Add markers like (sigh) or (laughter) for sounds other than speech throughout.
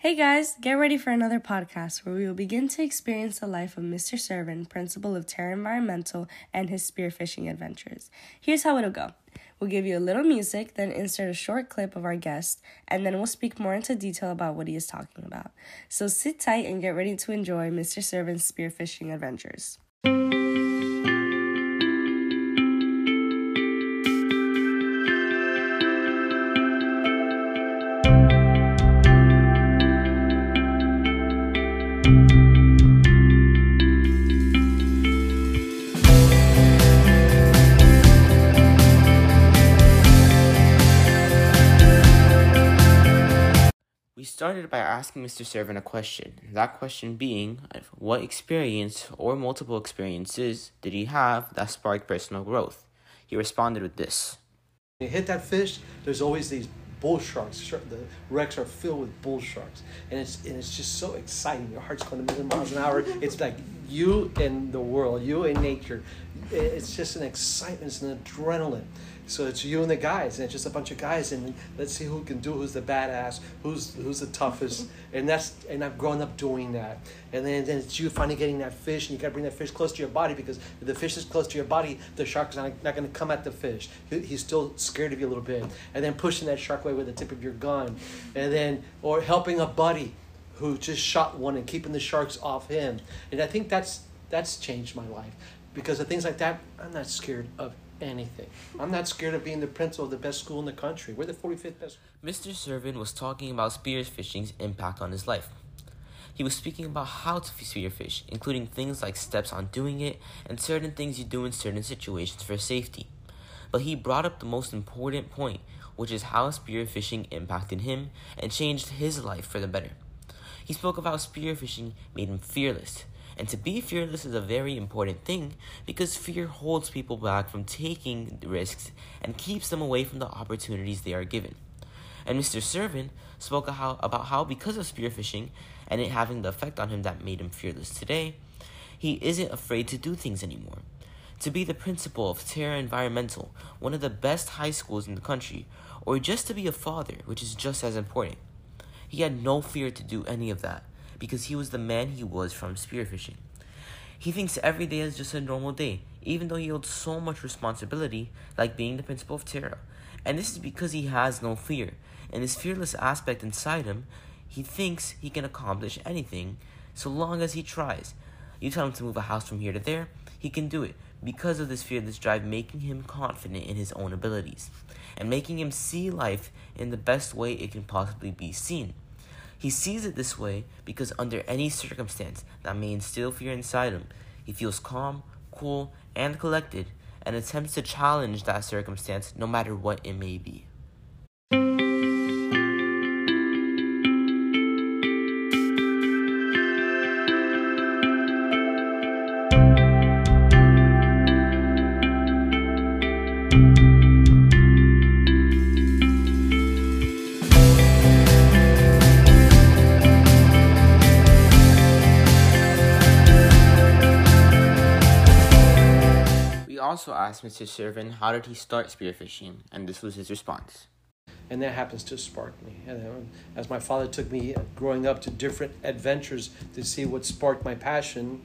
Hey guys, get ready for another podcast where we will begin to experience the life of Mr. Sirven, principal of Terra Environmental, and his spearfishing adventures. Here's how it'll go we'll give you a little music, then insert a short clip of our guest, and then we'll speak more into detail about what he is talking about. So sit tight and get ready to enjoy Mr. Sirven's spearfishing adventures. Started by asking Mr. Sirven a question. That question being, what experience or multiple experiences did he have that sparked personal growth? He responded with this. When you hit that fish, there's always these bull sharks. The wrecks are filled with bull sharks, and it's and it's just so exciting. Your heart's going a million miles an hour. It's like you and the world, you and nature. It's just an excitement, it's an adrenaline. So it's you and the guys, and it's just a bunch of guys, and let's see who can do, who's the badass, who's who's the toughest, (laughs) and that's and I've grown up doing that. And then then it's you finally getting that fish, and you got to bring that fish close to your body because if the fish is close to your body, the shark's not, not going to come at the fish. He- He's still scared of you a little bit, and then pushing that shark away with the tip of your gun, and then or helping a buddy who just shot one and keeping the sharks off him. And I think that's that's changed my life because of things like that. I'm not scared of anything. I'm not scared of being the principal of the best school in the country. We're the 45th best. Mr. Sirven was talking about spearfishing's impact on his life. He was speaking about how to spearfish, including things like steps on doing it and certain things you do in certain situations for safety. But he brought up the most important point, which is how spearfishing impacted him and changed his life for the better. He spoke of how spearfishing made him fearless. And to be fearless is a very important thing because fear holds people back from taking risks and keeps them away from the opportunities they are given. And Mr. Sirven spoke about how, because of spearfishing and it having the effect on him that made him fearless today, he isn't afraid to do things anymore. To be the principal of Terra Environmental, one of the best high schools in the country, or just to be a father, which is just as important. He had no fear to do any of that because he was the man he was from spearfishing. He thinks every day is just a normal day, even though he holds so much responsibility, like being the principal of Terra. And this is because he has no fear. And this fearless aspect inside him, he thinks he can accomplish anything so long as he tries. You tell him to move a house from here to there, he can do it because of this fearless drive, making him confident in his own abilities and making him see life in the best way it can possibly be seen. He sees it this way because, under any circumstance that may instill fear inside him, he feels calm, cool, and collected and attempts to challenge that circumstance no matter what it may be. Also asked Mr. Sirven how did he start spearfishing, and this was his response. And that happens to spark me. And as my father took me growing up to different adventures to see what sparked my passion,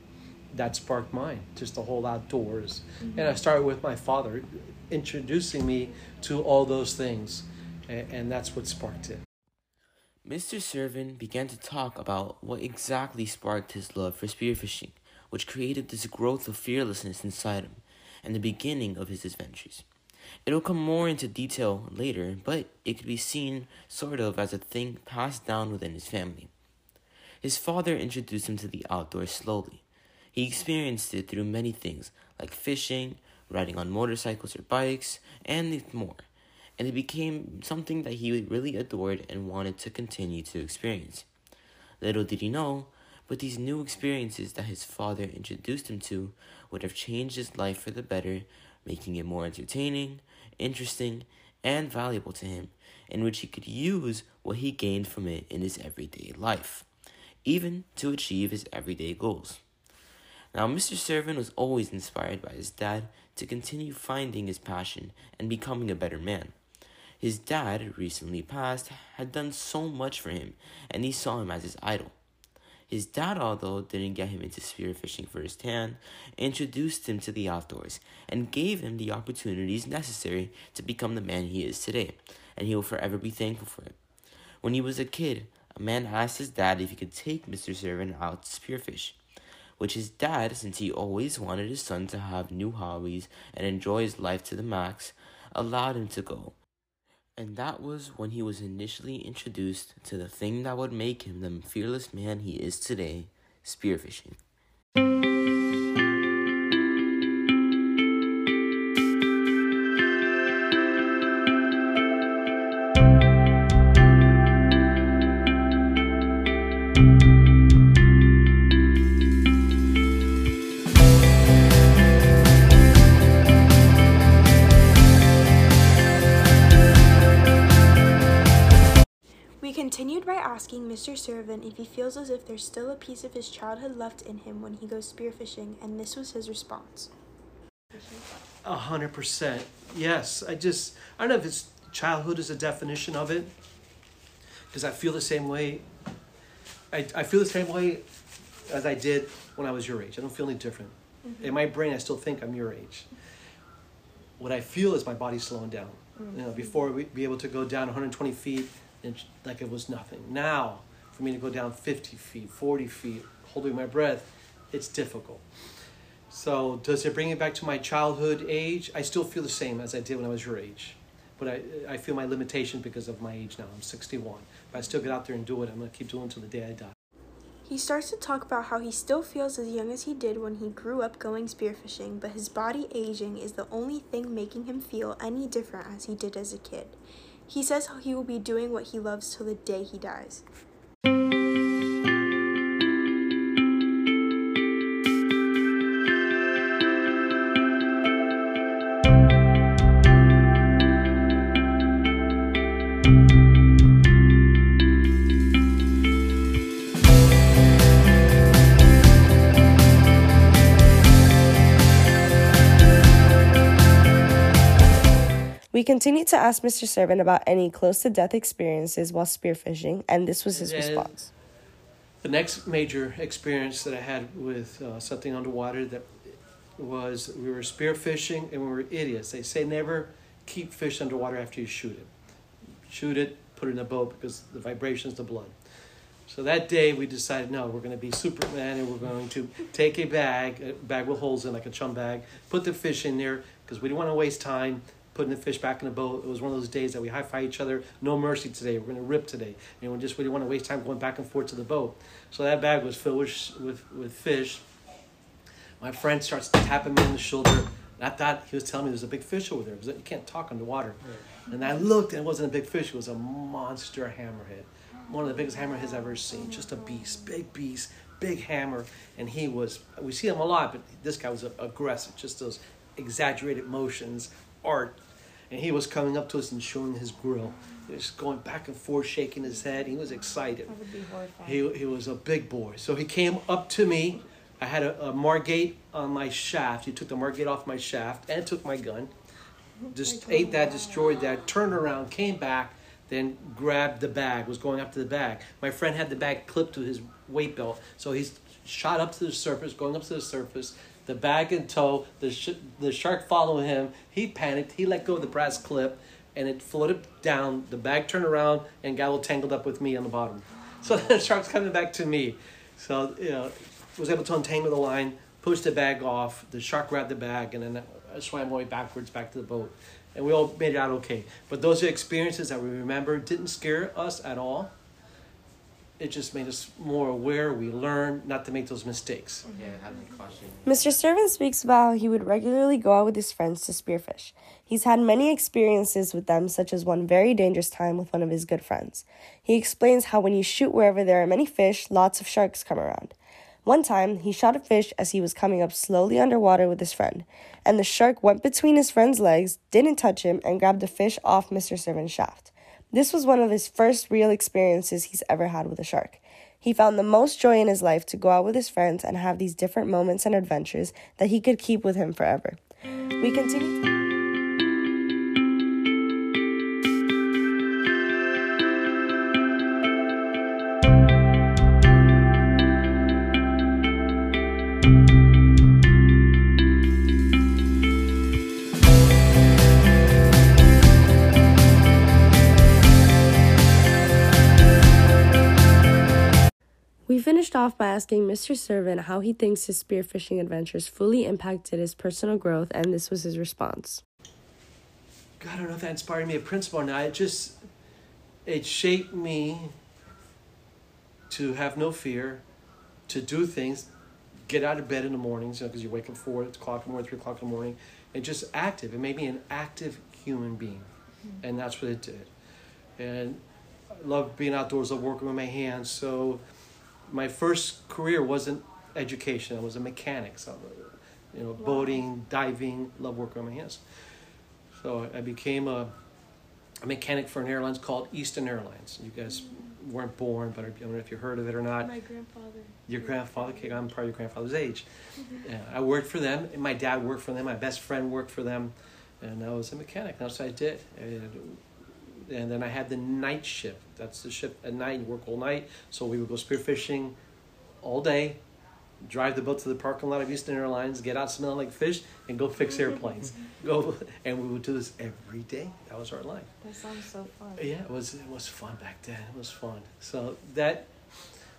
that sparked mine, just the whole outdoors. Mm-hmm. And I started with my father introducing me to all those things. And, and that's what sparked it. Mr. Sirven began to talk about what exactly sparked his love for spearfishing, which created this growth of fearlessness inside him and the beginning of his adventures. It'll come more into detail later, but it could be seen sort of as a thing passed down within his family. His father introduced him to the outdoors slowly. He experienced it through many things, like fishing, riding on motorcycles or bikes, and more. And it became something that he really adored and wanted to continue to experience. Little did he know, but these new experiences that his father introduced him to would have changed his life for the better, making it more entertaining, interesting, and valuable to him, in which he could use what he gained from it in his everyday life, even to achieve his everyday goals. Now, Mr. Sirven was always inspired by his dad to continue finding his passion and becoming a better man. His dad, recently passed, had done so much for him, and he saw him as his idol. His dad, although didn't get him into spearfishing firsthand, introduced him to the outdoors and gave him the opportunities necessary to become the man he is today, and he will forever be thankful for it. When he was a kid, a man asked his dad if he could take Mr. Sirven out to spearfish, which his dad, since he always wanted his son to have new hobbies and enjoy his life to the max, allowed him to go. And that was when he was initially introduced to the thing that would make him the fearless man he is today spearfishing. By asking Mr. Sirven if he feels as if there's still a piece of his childhood left in him when he goes spearfishing, and this was his response. A hundred percent. Yes. I just I don't know if it's childhood is a definition of it. Because I feel the same way. I, I feel the same way as I did when I was your age. I don't feel any different. Mm-hmm. In my brain I still think I'm your age. What I feel is my body's slowing down. You know, mm-hmm. before we be able to go down 120 feet like it was nothing. Now, for me to go down 50 feet, 40 feet, holding my breath, it's difficult. So, does it bring it back to my childhood age? I still feel the same as I did when I was your age. But I, I feel my limitation because of my age now. I'm 61. But I still get out there and do it. I'm going to keep doing it until the day I die. He starts to talk about how he still feels as young as he did when he grew up going spearfishing, but his body aging is the only thing making him feel any different as he did as a kid. He says he will be doing what he loves till the day he dies. We continued to ask Mr. Sirven about any close to death experiences while spearfishing, and this was his And- response. The next major experience that I had with uh, something underwater that was we were spearfishing and we were idiots. They say never keep fish underwater after you shoot it. Shoot it, put it in a boat because the vibrations, the blood. So that day we decided no, we're going to be Superman and we're going to take a bag, a bag with holes in like a chum bag, put the fish in there because we didn't want to waste time putting the fish back in the boat. It was one of those days that we high five each other, no mercy today. We're going to rip today, and we just we didn't want to waste time going back and forth to the boat. So that bag was filled with with, with fish. My friend starts tapping me on the shoulder. And I thought he was telling me there's a big fish over there because you can't talk underwater. And I looked, and it wasn't a big fish. It was a monster hammerhead, one of the biggest hammerheads I've ever seen. Just a beast, big beast, big hammer. And he was. We see him a lot, but this guy was aggressive. Just those exaggerated motions, art. And he was coming up to us and showing his grill. He was going back and forth, shaking his head. He was excited. would be horrifying. He, he was a big boy. So he came up to me. I had a, a Margate on my shaft. He took the Margate off my shaft and took my gun. Just ate that, destroyed that, turned around, came back, then grabbed the bag, was going up to the bag. My friend had the bag clipped to his weight belt. So he's shot up to the surface, going up to the surface, the bag in tow, the, sh- the shark followed him. He panicked. He let go of the brass clip and it floated down. The bag turned around and got all tangled up with me on the bottom. (laughs) So the shark's coming back to me. So, you know, was able to untangle the line, push the bag off. The shark grabbed the bag, and then I swam my way backwards back to the boat. And we all made it out okay. But those are experiences that we remember. Didn't scare us at all. It just made us more aware. We learned not to make those mistakes. Yeah, have caution. Mr. Sirven speaks about how he would regularly go out with his friends to spearfish. He's had many experiences with them, such as one very dangerous time with one of his good friends. He explains how when you shoot wherever there are many fish, lots of sharks come around. One time, he shot a fish as he was coming up slowly underwater with his friend, and the shark went between his friend's legs, didn't touch him, and grabbed the fish off Mr. Sirven's shaft. This was one of his first real experiences he's ever had with a shark. He found the most joy in his life to go out with his friends and have these different moments and adventures that he could keep with him forever. We continue. Finished off by asking Mr. Sirven how he thinks his spearfishing adventures fully impacted his personal growth, and this was his response. God, I don't know if that inspired me a principle or not. It just, it shaped me to have no fear, to do things, get out of bed in the mornings, because you, know, because you wake up 4 o'clock in the morning, 3 o'clock in the morning, and just active. It made me an active human being. Mm-hmm. And that's what it did. And I love being outdoors, I love working with my hands. So my first career wasn't education, I was a mechanic. So, you know, wow. boating, diving, love working on my hands. So I became a, a mechanic for an airline called Eastern Airlines. You guys mm-hmm. weren't born, but I don't know if you heard of it or not. My grandfather. Your grandfather? Okay, I'm part of your grandfather's age. Mm-hmm. Yeah, I worked for them. And My dad worked for them. My best friend worked for them. And I was a mechanic. That's what I did. And, and then I had the night shift. That's the shift at night. You work all night. So we would go spearfishing all day, drive the boat to the parking lot of Eastern Airlines, get out smelling like fish, and go fix airplanes. (laughs) go and we would do this every day. That was our life. That sounds so fun. Yeah, it was. It was fun back then. It was fun. So that,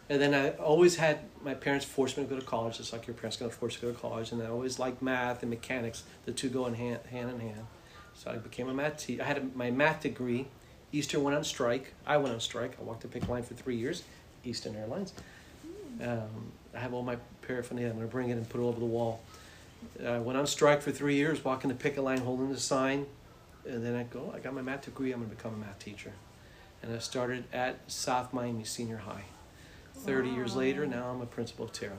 and then I always had my parents force me to go to college, just like your parents going to force you to go to college. And I always liked math and mechanics. The two go in hand, hand in hand. So I became a math teacher. I had a, my math degree. Eastern went on strike. I went on strike. I walked the pick line for three years. Eastern Airlines. Um, I have all my paraphernalia. I'm going to bring it and put it over the wall. I went on strike for three years, walking the picket line, holding the sign. And then I go, I got my math degree, I'm going to become a math teacher. And I started at South Miami Senior High. 30 wow. years later, now I'm a principal of Terra.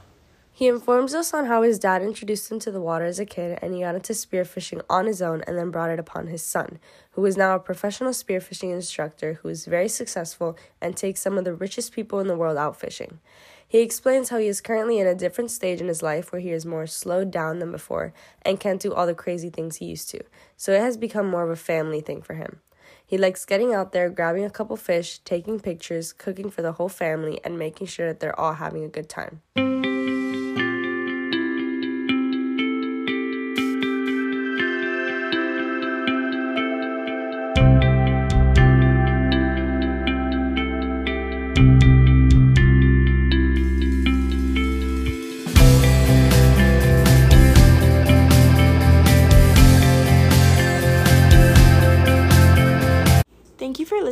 He informs us on how his dad introduced him to the water as a kid and he got into spearfishing on his own and then brought it upon his son, who is now a professional spearfishing instructor who is very successful and takes some of the richest people in the world out fishing. He explains how he is currently in a different stage in his life where he is more slowed down than before and can't do all the crazy things he used to, so it has become more of a family thing for him. He likes getting out there, grabbing a couple fish, taking pictures, cooking for the whole family, and making sure that they're all having a good time.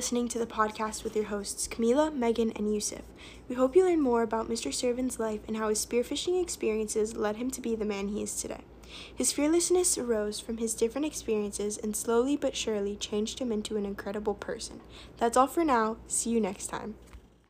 Listening to the podcast with your hosts, Camila, Megan, and Yusuf. We hope you learn more about Mr. Sirven's life and how his spearfishing experiences led him to be the man he is today. His fearlessness arose from his different experiences and slowly but surely changed him into an incredible person. That's all for now. See you next time.